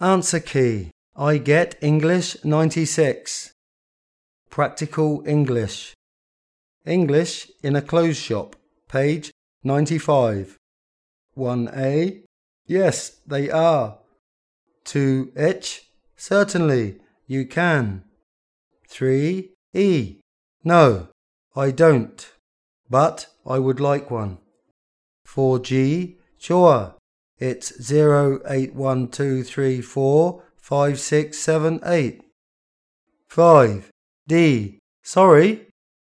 Answer key. I get English 96. Practical English. English in a clothes shop. Page 95. 1a. Yes, they are. 2h. Certainly, you can. 3e. No, I don't. But I would like one. 4g. Sure. It's 0812345678. 5. D. Sorry,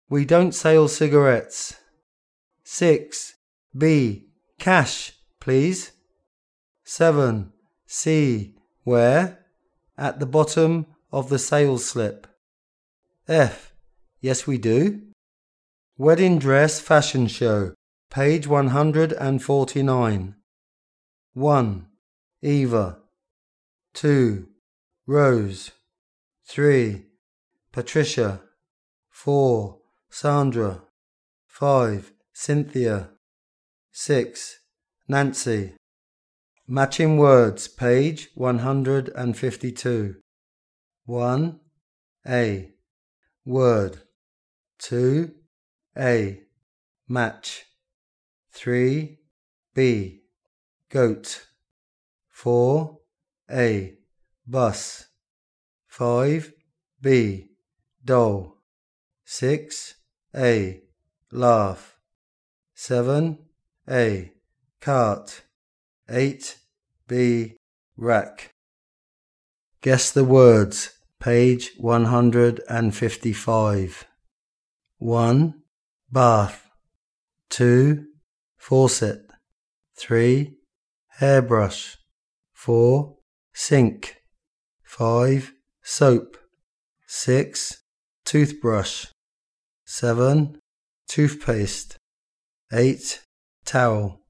we don't sell cigarettes. 6. B. Cash, please. 7. C. Where? At the bottom of the sales slip. F. Yes, we do. Wedding dress fashion show, page 149. 1. Eva. 2. Rose. 3. Patricia. 4. Sandra. 5. Cynthia. 6. Nancy. Matching words, page 152. 1. A. Word. 2. A. Match. 3. B goat. 4. A. Bus. 5. B. Doll. 6. A. Laugh. 7. A. Cart. 8. B. Rack. Guess the words. Page 155. 1. Bath. 2. Faucet. 3 hairbrush. 4. Sink. 5. Soap. 6. Toothbrush. 7. Toothpaste. 8. Towel.